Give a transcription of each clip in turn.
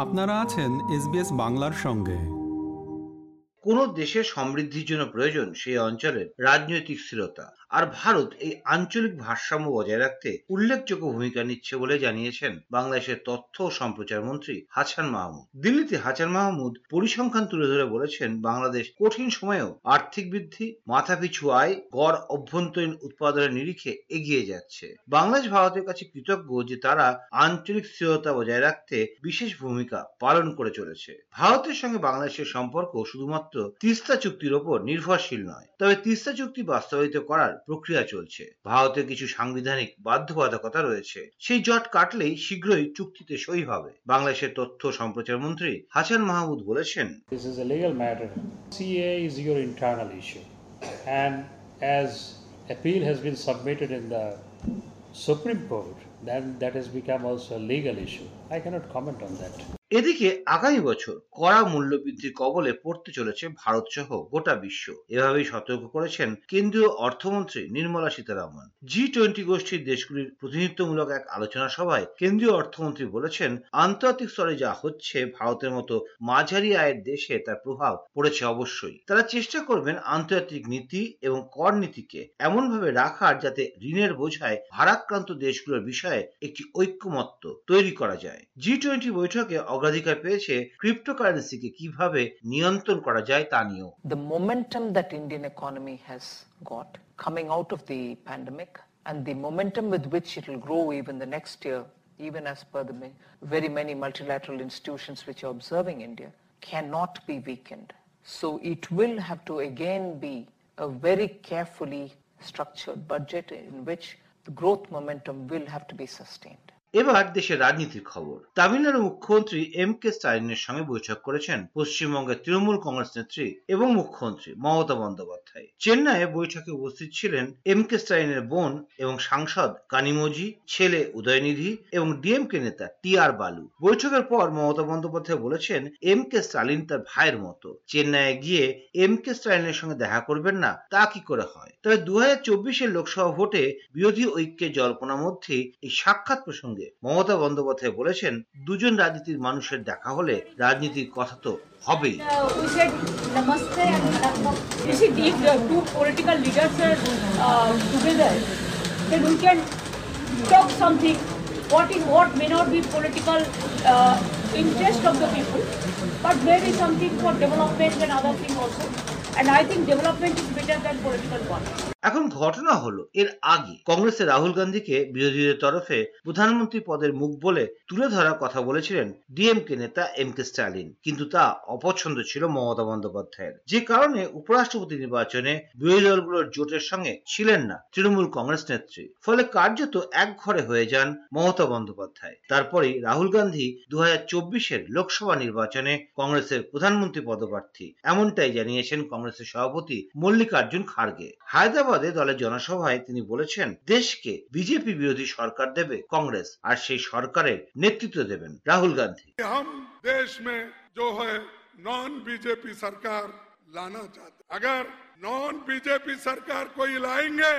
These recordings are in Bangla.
আপনারা আছেন এসবিএস বাংলার সঙ্গে। কোন দেশের সমৃদ্ধির জন্য প্রয়োজন সেই অঞ্চলের রাজনৈতিক স্থিরতা। আর ভারত এই আঞ্চলিক ভারসাম্য বজায় রাখতে উল্লেখযোগ্য ভূমিকা নিচ্ছে বলে জানিয়েছেন বাংলাদেশের তথ্য ও সম্প্রচার মন্ত্রী হাসান মাহমুদ। দিল্লিতে হাসান মাহমুদ পরিসংখ্যান তুলে ধরে বলেছেন, বাংলাদেশ কঠিন সময়েও আর্থিক বৃদ্ধি, মাথাপিছু আয়, গড় অভ্যন্তরীণ উৎপাদনের নিরিখে এগিয়ে যাচ্ছে। বাংলাদেশ ভারতের কাছে কৃতজ্ঞ যে তারা আঞ্চলিক স্থিরতা বজায় রাখতে বিশেষ ভূমিকা পালন করে চলেছে। ভারতের সঙ্গে বাংলাদেশের সম্পর্ক শুধুমাত্র তিস্তা চুক্তির ওপর নির্ভরশীল নয়, তবে তিস্তা চুক্তি বাস্তবায়িত করার প্রক্রিয়া চলছে। ভারতে কিছু সাংবিধানিক বাধ্যবাধকতা রয়েছে। সেই জট কাটলেই শীঘ্রই চুক্তিতে সই হবে। বাংলাদেশের তথ্য সম্প্রচার মন্ত্রী হাসান মাহমুদ বলেছেন this is a legal matter CA is your internal issue and as appeal has been submitted in the supreme court then that has become also legal issue I cannot comment on that. এদিকে আগামী বছর কড়া মূল্যবৃদ্ধির কবলে পড়তে চলেছে ভারত সহ গোটা বিশ্ব। এভাবেই সতর্ক করেছেন কেন্দ্রীয় অর্থমন্ত্রী নির্মলা সীতারামন। জি টোয়েন্টি গোষ্ঠীর দেশগুলির প্রতিনিধিত্বমূলক এক আলোচনা সভায় কেন্দ্রীয় অর্থমন্ত্রী বলেছেন, আন্তর্জাতিক স্তরে যা হচ্ছে ভারতের মতো মাঝারি আয়ের দেশে তার প্রভাব পড়েছে অবশ্যই। তারা চেষ্টা করবেন আন্তর্জাতিক নীতি এবং কর নীতিকে এমনভাবে রাখার যাতে ঋণের বোঝায় ভারাক্রান্ত দেশগুলোর বিষয়ে একটি ঐক্যমত্য তৈরি করা যায়। জি টোয়েন্টি বৈঠকে অগ্রাধিকার পেয়েছে ক্রিপ্টোকারেন্সিকে কিভাবে নিয়ন্ত্রণ করা যায় তা নিয়েও the momentum that Indian economy has got coming out of the pandemic and the momentum with which it will grow even the next year, even as per the ma- very many multilateral institutions which are observing India, cannot be weakened. So it will have to again be a very carefully structured budget in which the growth momentum will have to be sustained. এবার দেশের রাজনীতির খবর। তামিলনাড়ু মুখ্যমন্ত্রী এম কে স্টালিনের সঙ্গে বৈঠক করেছেন পশ্চিমবঙ্গের তৃণমূল কংগ্রেস নেত্রী এবং মুখ্যমন্ত্রী মমতা বন্দ্যোপাধ্যায়। চেন্নাইয়ে বৈঠকে উপস্থিত ছিলেন এম কে স্টালিনের বোন এবং সাংসদ কানিমজি ছেলে উদয়নিধি এবং ডিএমকে নেতা টি আর বালু। বৈঠকের পর মমতা বন্দ্যোপাধ্যায় বলেছেন, এম কে স্টালিন তার ভাইয়ের মতো। চেন্নাইয়ে গিয়ে এম কে স্টালিনের সঙ্গে দেখা করবেন না, তা কি করে হয়? তবে দু হাজার চব্বিশের লোকসভা ভোটে বিরোধী ঐক্যের জল্পনার মধ্যে এই সাক্ষাৎ প্রসঙ্গে মমতা বন্দ্যোপাধ্যায় বলেছেন দুজন রাজনীতির মানুষের দেখা হলে রাজনীতির কথা তো হবেই Uh, uh, talk something. What is what may not be political uh, interest of the people, but maybe something for development and other thing also. And I think development is এখন ঘটনা হলো, এর আগে কংগ্রেসের রাহুল গান্ধীকে বিরোধীদের তরফে প্রধানমন্ত্রী পদের মুখ বলে তুলে ধরার কথা বলেছিলেন ডিএমকে নেতা এম কে স্টালিন কিন্তু তা অপছন্দ ছিল মমতা বন্দ্যোপাধ্যায়ের। যে কারণে উপরাষ্ট্রপতি নির্বাচনে বিরোধী দলগুলোর জোটের সঙ্গে ছিলেন না তৃণমূল কংগ্রেস নেত্রী। ফলে কার্যত এক ঘরে হয়ে যান মমতা বন্দ্যোপাধ্যায়। তারপরেই রাহুল গান্ধী দু চব্বিশের লোকসভা নির্বাচনে কংগ্রেসের প্রধানমন্ত্রী পদপ্রার্থী। এমনটাই জানিয়েছেন কংগ্রেসের সভাপতি মল্লিকার্জুন খাড়গে হায়দ্রাবাদে দলের জনসভায় তিনি বলেছেন দেশকে বিজেপি বিরোধী সরকার দেবে কংগ্রেস আর সেই সরকারের নেতৃত্ব দেবেন রাহুল গান্ধী हम देश में जो है नॉन बीजेपी सरकार लाना चाहते अगर नॉन बीजेपी सरकार कोई लाएंगे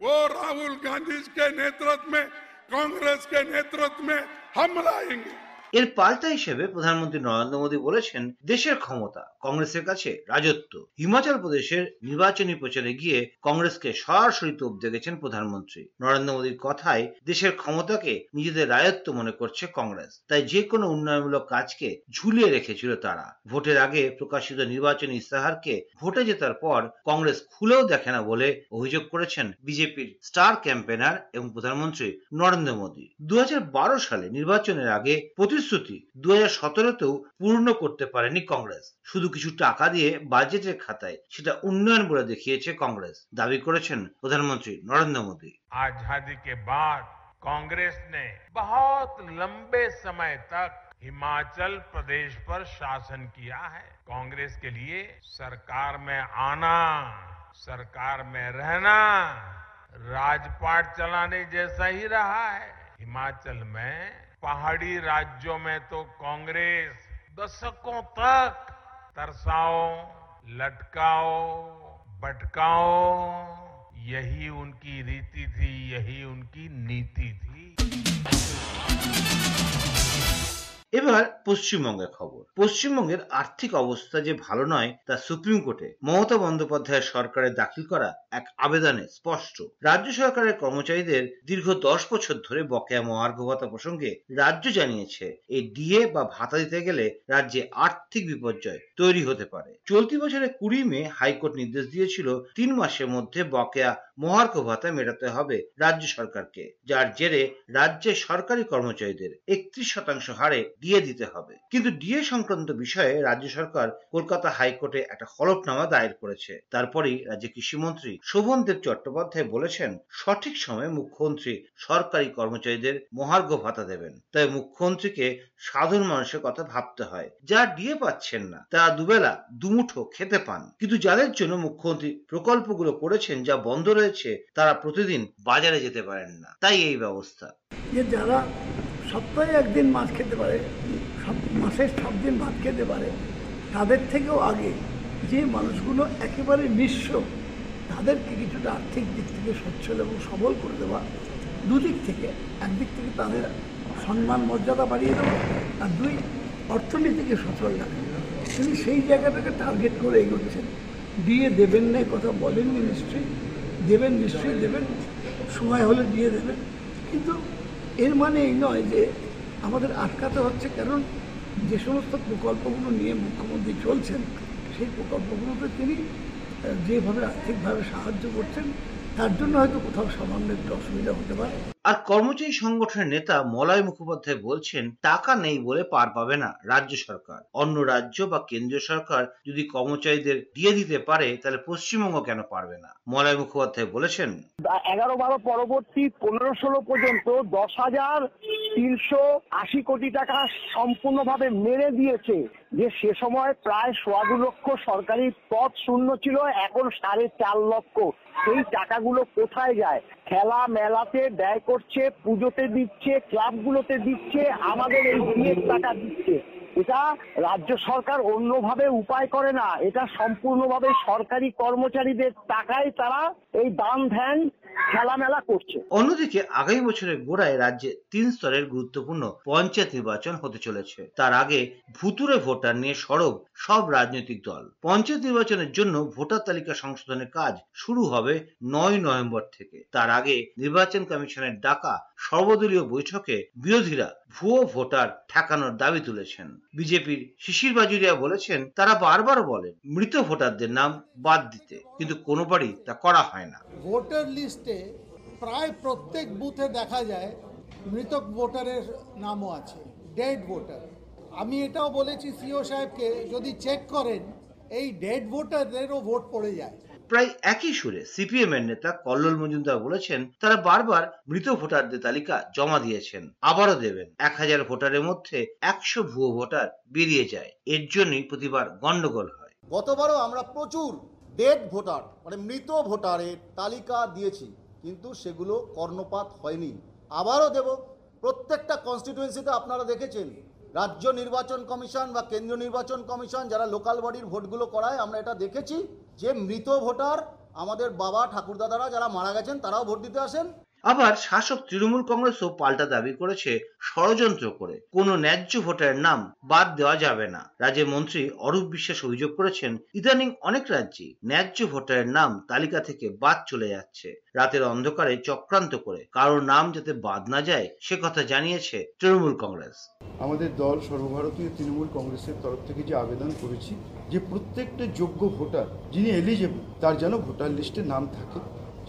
वो राहुल गांधी के नेतृत्व में कांग्रेस के नेतृत्व में हम लाएंगे এর পাল্টা হিসেবে প্রধানমন্ত্রী নরেন্দ্র মোদী বলেছেন, দেশের ক্ষমতা, কংগ্রেসের কাছে রাজত্ব। হিমাচল প্রদেশের নির্বাচনী প্রচারে গিয়ে কংগ্রেসকে সরাসরি তোপ দেখেছেন প্রধানমন্ত্রী। নরেন্দ্র মোদীর কথায়, দেশের ক্ষমতাকে নিজেদের রাজত্ব মনে করছে কংগ্রেস। তাই যে কোনো উন্নয়নমূলক কাজকে ঝুলিয়ে রেখেছিল তারা। ভোটের আগে প্রকাশিত নির্বাচনী ইস্তাহারকে ভোটে জেতার পর কংগ্রেস খুলেও দেখে না বলে অভিযোগ করেছেন বিজেপির স্টার ক্যাম্পেনার এবং প্রধানমন্ত্রী নরেন্দ্র মোদী। দু হাজার বারো সালে নির্বাচনের আগে প্রতিশ্রুতি দু হাজার সতেরোতেও পূর্ণ করতে পারেনি কংগ্রেস শুধু কিছু টাকা দিয়ে বাজেটের খাতায় সেটা উন্নয়ন বলে দেখিয়েছে কংগ্রেস দাবি করেছেন প্রধানমন্ত্রী নরেন্দ্র মোদী आजादी के बाद कांग्रेस ने बहुत लंबे समय तक हिमाचल प्रदेश पर शासन किया है कांग्रेस के लिए सरकार में आना सरकार में रहना राजपाट चलाने जैसा ही रहा है हिमाचल में पहाड़ी राज्यों में तो कांग्रेस दशकों तक तरसाओ, लटकाओ, भटकाओ, यही उनकी रीति थी, यही उनकी नीति थी। এবার পশ্চিমবঙ্গের খবর। পশ্চিমবঙ্গের আর্থিক অবস্থা যে ভালো নয়, তা সুপ্রিম কোর্টে মমতা বন্দ্যোপাধ্যায়ের সরকারের দাখিল করা এক আবেদনে স্পষ্ট। রাজ্য সরকারের কর্মচারীদের দীর্ঘ দশ বছর ধরে বকেয়া মহার্ঘ ভাতা প্রসঙ্গে রাজ্য জানিয়েছে, এই ডিএ বা ভাতা দিতে গেলে রাজ্যে আর্থিক বিপর্যয় তৈরি হতে পারে। চলতি বছরের কুড়ি মে হাইকোর্ট নির্দেশ দিয়েছিল, তিন মাসের মধ্যে বকেয়া মহার্ঘ ভাতা মেটাতে হবে রাজ্য সরকারকে, যার জেরে রাজ্যের সরকারি কর্মচারীদের একত্রিশ শতাংশ হারে ডিএ দিতে হবে। কিন্তু ডিএ সংক্রান্ত বিষয়ে রাজ্য সরকার কলকাতা হাইকোর্টে একটা হলফনামা দায়ের করেছে। তারপরেই রাজ্যের কৃষিমন্ত্রী শোভন দেব চট্টোপাধ্যায় বলেছেন, সঠিক সময়ে মুখ্যমন্ত্রী সরকারি কর্মচারীদের মহার্ঘ ভাতা দেবেন। তাই মুখ্যমন্ত্রীকে সাধারণ মানুষের কথা ভাবতে হয়। যা ডিএ পাচ্ছেন না তারা দুবেলা দুমুঠো খেতে পান। কিন্তু যাদের জন্য মুখ্যমন্ত্রী প্রকল্পগুলো করেছেন, যা বন্ধ রয়েছে, তারা প্রতিদিন বাজারে যেতে পারেন না। তাই এই ব্যবস্থা। যে যারা সপ্তাহে একদিন মাছ খেতে পারে মাসের সব দিন ভাত খেতে পারে, তাদের থেকেও আগে যে মানুষগুলো একেবারে নিঃস্ব, তাদেরকে কিছুটা আর্থিক দিক থেকে সচ্ছল এবং সবল করে দেওয়া দুদিক থেকে, একদিক থেকে তাদের সম্মান, মর্যাদা বাড়িয়ে দেওয়া আর দুই, অর্থনীতিকে সচল রাখা তিনি সেই জায়গাটাকে টার্গেট করে এগোচ্ছেন। দিয়ে দেবেন না কথা বলেননি নিশ্চয়ই। দেবেন নিশ্চয়ই, দেবেন। সময় হলে দিয়ে দেবেন। কিন্তু এর মানে এই নয় যে আমাদের আটকাতে হচ্ছে, কারণ যে সমস্ত প্রকল্পগুলো নিয়ে মুখ্যমন্ত্রী চলছেন, সেই প্রকল্পগুলোতে তিনি যেভাবে আর্থিকভাবে সাহায্য করছেন, তার জন্য হয়তো কোথাও সামান্য একটু অসুবিধা হতে পারে। আর কর্মচারী সংগঠনের নেতা মলয় মুখোপাধ্যায় বলছেন, টাকা নেই বলে পার পাবে না রাজ্য সরকার। অন্য রাজ্য বা কেন্দ্রীয় সরকার যদি কর্মচারীদের দিয়ে দিতে পারে, তাহলে পশ্চিমবঙ্গ কেন পারবে না? মলয় মুখোপাধ্যায় বলেছেন এগারো বারো পরবর্তী পনেরো ষোলো পর্যন্ত দশ হাজার তিনশো আশি কোটি টাকা সম্পূর্ণভাবে মেরে দিয়েছে। যে সে সময় প্রায় সোয়া দু লক্ষ সরকারি পদ শূন্য ছিল, এখন সাড়ে চার লক্ষ। সেই টাকাগুলো কোথায় যায়? খেলা মেলাতে ব্যয় করছে, পুজোতে দিচ্ছে, ক্লাবগুলোতে দিচ্ছে, আমাদের এই বিয়ের টাকা দিচ্ছে। এটা রাজ্য সরকার অন্যভাবে উপায় করে না। এটা সম্পূর্ণভাবে সরকারি কর্মচারীদের টাকায় তারা এই দান ধ্যান খেলামেলা করছে। অন্যদিকে আগামী বছরের গোড়ায় রাজ্যে তিন স্তরের গুরুত্বপূর্ণ পঞ্চায়েত নির্বাচন হতে চলেছে। তার আগে ভুতুরে ভোটার নিয়ে সরব সব রাজনৈতিক দল। পঞ্চায়েত নির্বাচনের জন্য ভোটার তালিকা সংশোধনের কাজ শুরু হবে নয় নভেম্বর থেকে। তার আগে নির্বাচন কমিশনের ডাকা সর্বদলীয় বৈঠকে বিরোধীরা ভুয়ো ভোটার ঠেকানোর দাবি তুলেছেন। বিজেপির শিশির বাজুরিয়া বলেছেন তারা বারবার বলেন মৃত ভোটারদের নাম বাদ দিতে কিন্তু কোনোবারই তা করা হয় না। ভোটার লিস্টে প্রায় প্রত্যেক বুথে দেখা যায় মৃতক ভোটারের নামও আছে ডেড ভোটার আমি এটাও বলেছি সিও সাহেবকে যদি চেক করেন এই ডেড ভোটারদেরও ভোট পড়ে যায়। প্রায় একই সুরে সিপিএম এর নেতা কল্লোল মজুমদার বলেছেন তারা বারবার মৃত ভোটারদের তালিকা জমা দিয়েছেন আবারও দেবেন। এক হাজার ভোটারের মধ্যে একশো ভুয়ো ভোটার বেরিয়ে যায়। এর জন্যই প্রতিবার গন্ডগোল হয়। গতবারও আমরা প্রচুর ডেড ভোটার মানে মৃত ভোটারের তালিকা দিয়েছি, কিন্তু সেগুলো কর্ণপাত হয়নি। আবারও দেব, প্রত্যেকটা কনস্টিটুয়েন্সিতে আপনারা দেখেছেন, রাজ্য নির্বাচন কমিশন বা কেন্দ্রীয় নির্বাচন কমিশন যারা লোকাল বডির ভোটগুলো করায়, আমরা এটা দেখেছি যে মৃত ভোটার আমাদের বাবা ঠাকুরদাদারা যারা মারা গেছেন, তারাও ভোট দিতে আসেন। আবার শাসক তৃণমূল কংগ্রেসও পাল্টা দাবি করেছে ষড়যন্ত্র করে। কোনো ন্যায্য ভোটারের নাম বাদ দেওয়া যাবে না। রাজ্যের মন্ত্রী অরূপ বিশ্বাস অভিযোগ করেছেন, ইদানিং অনেক রাজ্যে ন্যায্য ভোটারের নাম তালিকা থেকে বাদ চলে যাচ্ছে। রাতের অন্ধকারে চক্রান্ত করে কারোর নাম যাতে বাদ না যায়, সে কথা জানিয়েছে তৃণমূল কংগ্রেস। আমাদের দল সর্বভারতীয় তৃণমূল কংগ্রেসের তরফ থেকে যে আবেদন করেছি, যে প্রত্যেকটা যোগ্য ভোটার যিনি এলিজেবল তার যেন ভোটার লিস্টে নাম থাকে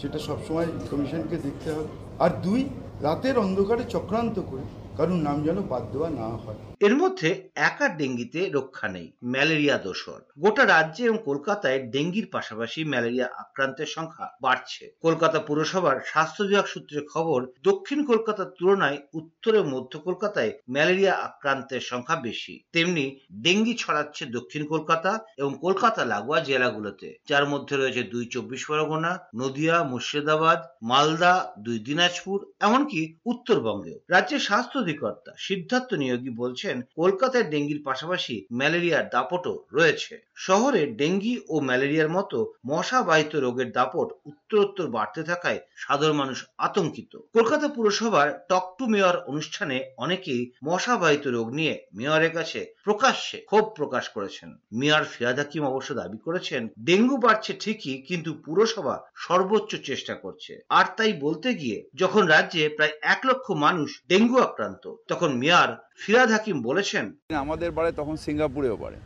সেটা সবসময় কমিশনকে দেখতে হবে। আর দুই, রাতের অন্ধকারে চক্রান্ত করে কারণ নাম যেন বাদ দেওয়া না হয়। এর মধ্যে একা ডেঙ্গিতে রক্ষা নেই, ম্যালেরিয়া দোষর। গোটা রাজ্যে এবং কলকাতায় ডেঙ্গির পাশাপাশি ম্যালেরিয়া আক্রান্তের সংখ্যা বাড়ছে। কলকাতা পুরসভার স্বাস্থ্য বিভাগ সূত্রে খবর, দক্ষিণ কলকাতার তুলনায় উত্তর মধ্য কলকাতায় ম্যালেরিয়া আক্রান্তের সংখ্যা বেশি। তেমনি ডেঙ্গি ছড়াচ্ছে দক্ষিণ কলকাতা এবং কলকাতা লাগোয়া জেলাগুলোতে। যার মধ্যে রয়েছে দুই চব্বিশ পরগনা, নদিয়া, মুর্শিদাবাদ, মালদা, দুই দিনাজপুর, এমনকি উত্তরবঙ্গেও। রাজ্যের স্বাস্থ্য অধিকর্তা সিদ্ধার্থ নিয়োগী বলছেন জানিয়েছেন কলকাতায় ডেঙ্গির পাশাপাশি ম্যালেরিয়ার দাপটও রয়েছে। শহরে ডেঙ্গি ও ম্যালেরিয়ার মতো মশাবাহিত রোগের দাপট উত্তরোত্তর বাড়তে থাকায় সাধারণ মানুষ আতঙ্কিত। কলকাতা পুরসভার টক টু মেয়র অনুষ্ঠানে অনেকেই মশাবাহিত রোগ নিয়ে মেয়রের কাছে প্রকাশ্যে ক্ষোভ প্রকাশ করেছেন। মেয়র ফিরাদ হাকিম অবশ্য দাবি করেছেন, ডেঙ্গু বাড়ছে ঠিকই, কিন্তু পুরসভা সর্বোচ্চ চেষ্টা করছে। আর তাই বলতে গিয়ে যখন রাজ্যে প্রায় এক লক্ষ মানুষ ডেঙ্গু আক্রান্ত, তখন মেয়র ফিরাদ হাকিম বলেছেন আমাদের বাড়ে তখন সিঙ্গাপুরেও পারে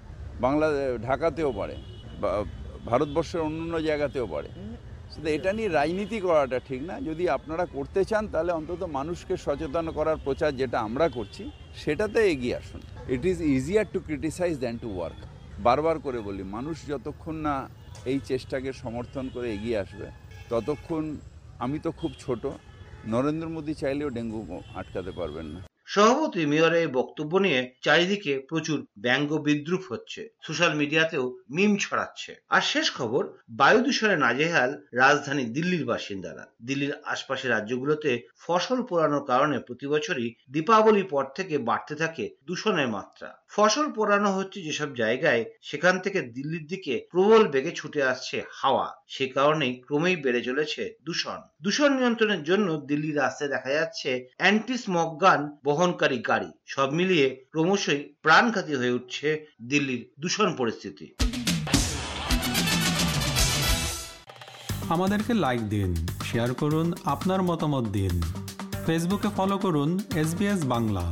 বাংলা ঢাকাতেও পারে বা ভারতবর্ষের অন্যান্য জায়গাতেও পারে শুধু এটা নিয়ে রাজনীতি করাটা ঠিক না যদি আপনারা করতে চান তাহলে অন্তত মানুষকে সচেতন করার প্রচার যেটা আমরা করছি সেটাতে এগিয়ে আসুন। It is easier to criticise than to work বারবার করে বলি মানুষ যতক্ষণ না এই চেষ্টাকে সমর্থন করে এগিয়ে আসবে ততক্ষণ আমি তো খুব ছোট নরেন্দ্র মোদী চাইলেও ডেঙ্গু আটকাতে পারবেন না। সভাপতি মেয়রের এই বক্তব্য নিয়ে চারিদিকে প্রচুর ব্যঙ্গ বিদ্রুপ হচ্ছে। সোশ্যাল মিডিয়াতেও মিম ছড়াচ্ছে। আর শেষ খবর, বায়ু দূষণে নাজেহাল রাজধানী দিল্লির বাসিন্দারা। দিল্লির আশপাশের রাজ্যগুলোতে ফসল পোড়ানোর কারণে প্রতি বছরই দীপাবলির পর থেকে বাড়তে থাকে দূষণের মাত্রা। ফসল পোড়ানো হচ্ছে যেসব জায়গায়, সেখান থেকে দিল্লির দিকে প্রবল বেগে ছুটে আসছে হাওয়া। সে কারণেই ক্রমেই বেড়ে চলেছে দূষণ। দূষণ নিয়ন্ত্রণের জন্য দিল্লির রাস্তায় দেখা যাচ্ছে অ্যান্টি স্মগ গান বহনকারী গাড়ি, সব মিলিয়ে ক্রমশই প্রাণঘাতী হয়ে উঠছে দিল্লির দূষণ পরিস্থিতি। আমাদেরকে লাইক দিন শেয়ার করুন, আপনার মতামত দিন। ফেসবুকে ফলো করুন এস বাংলা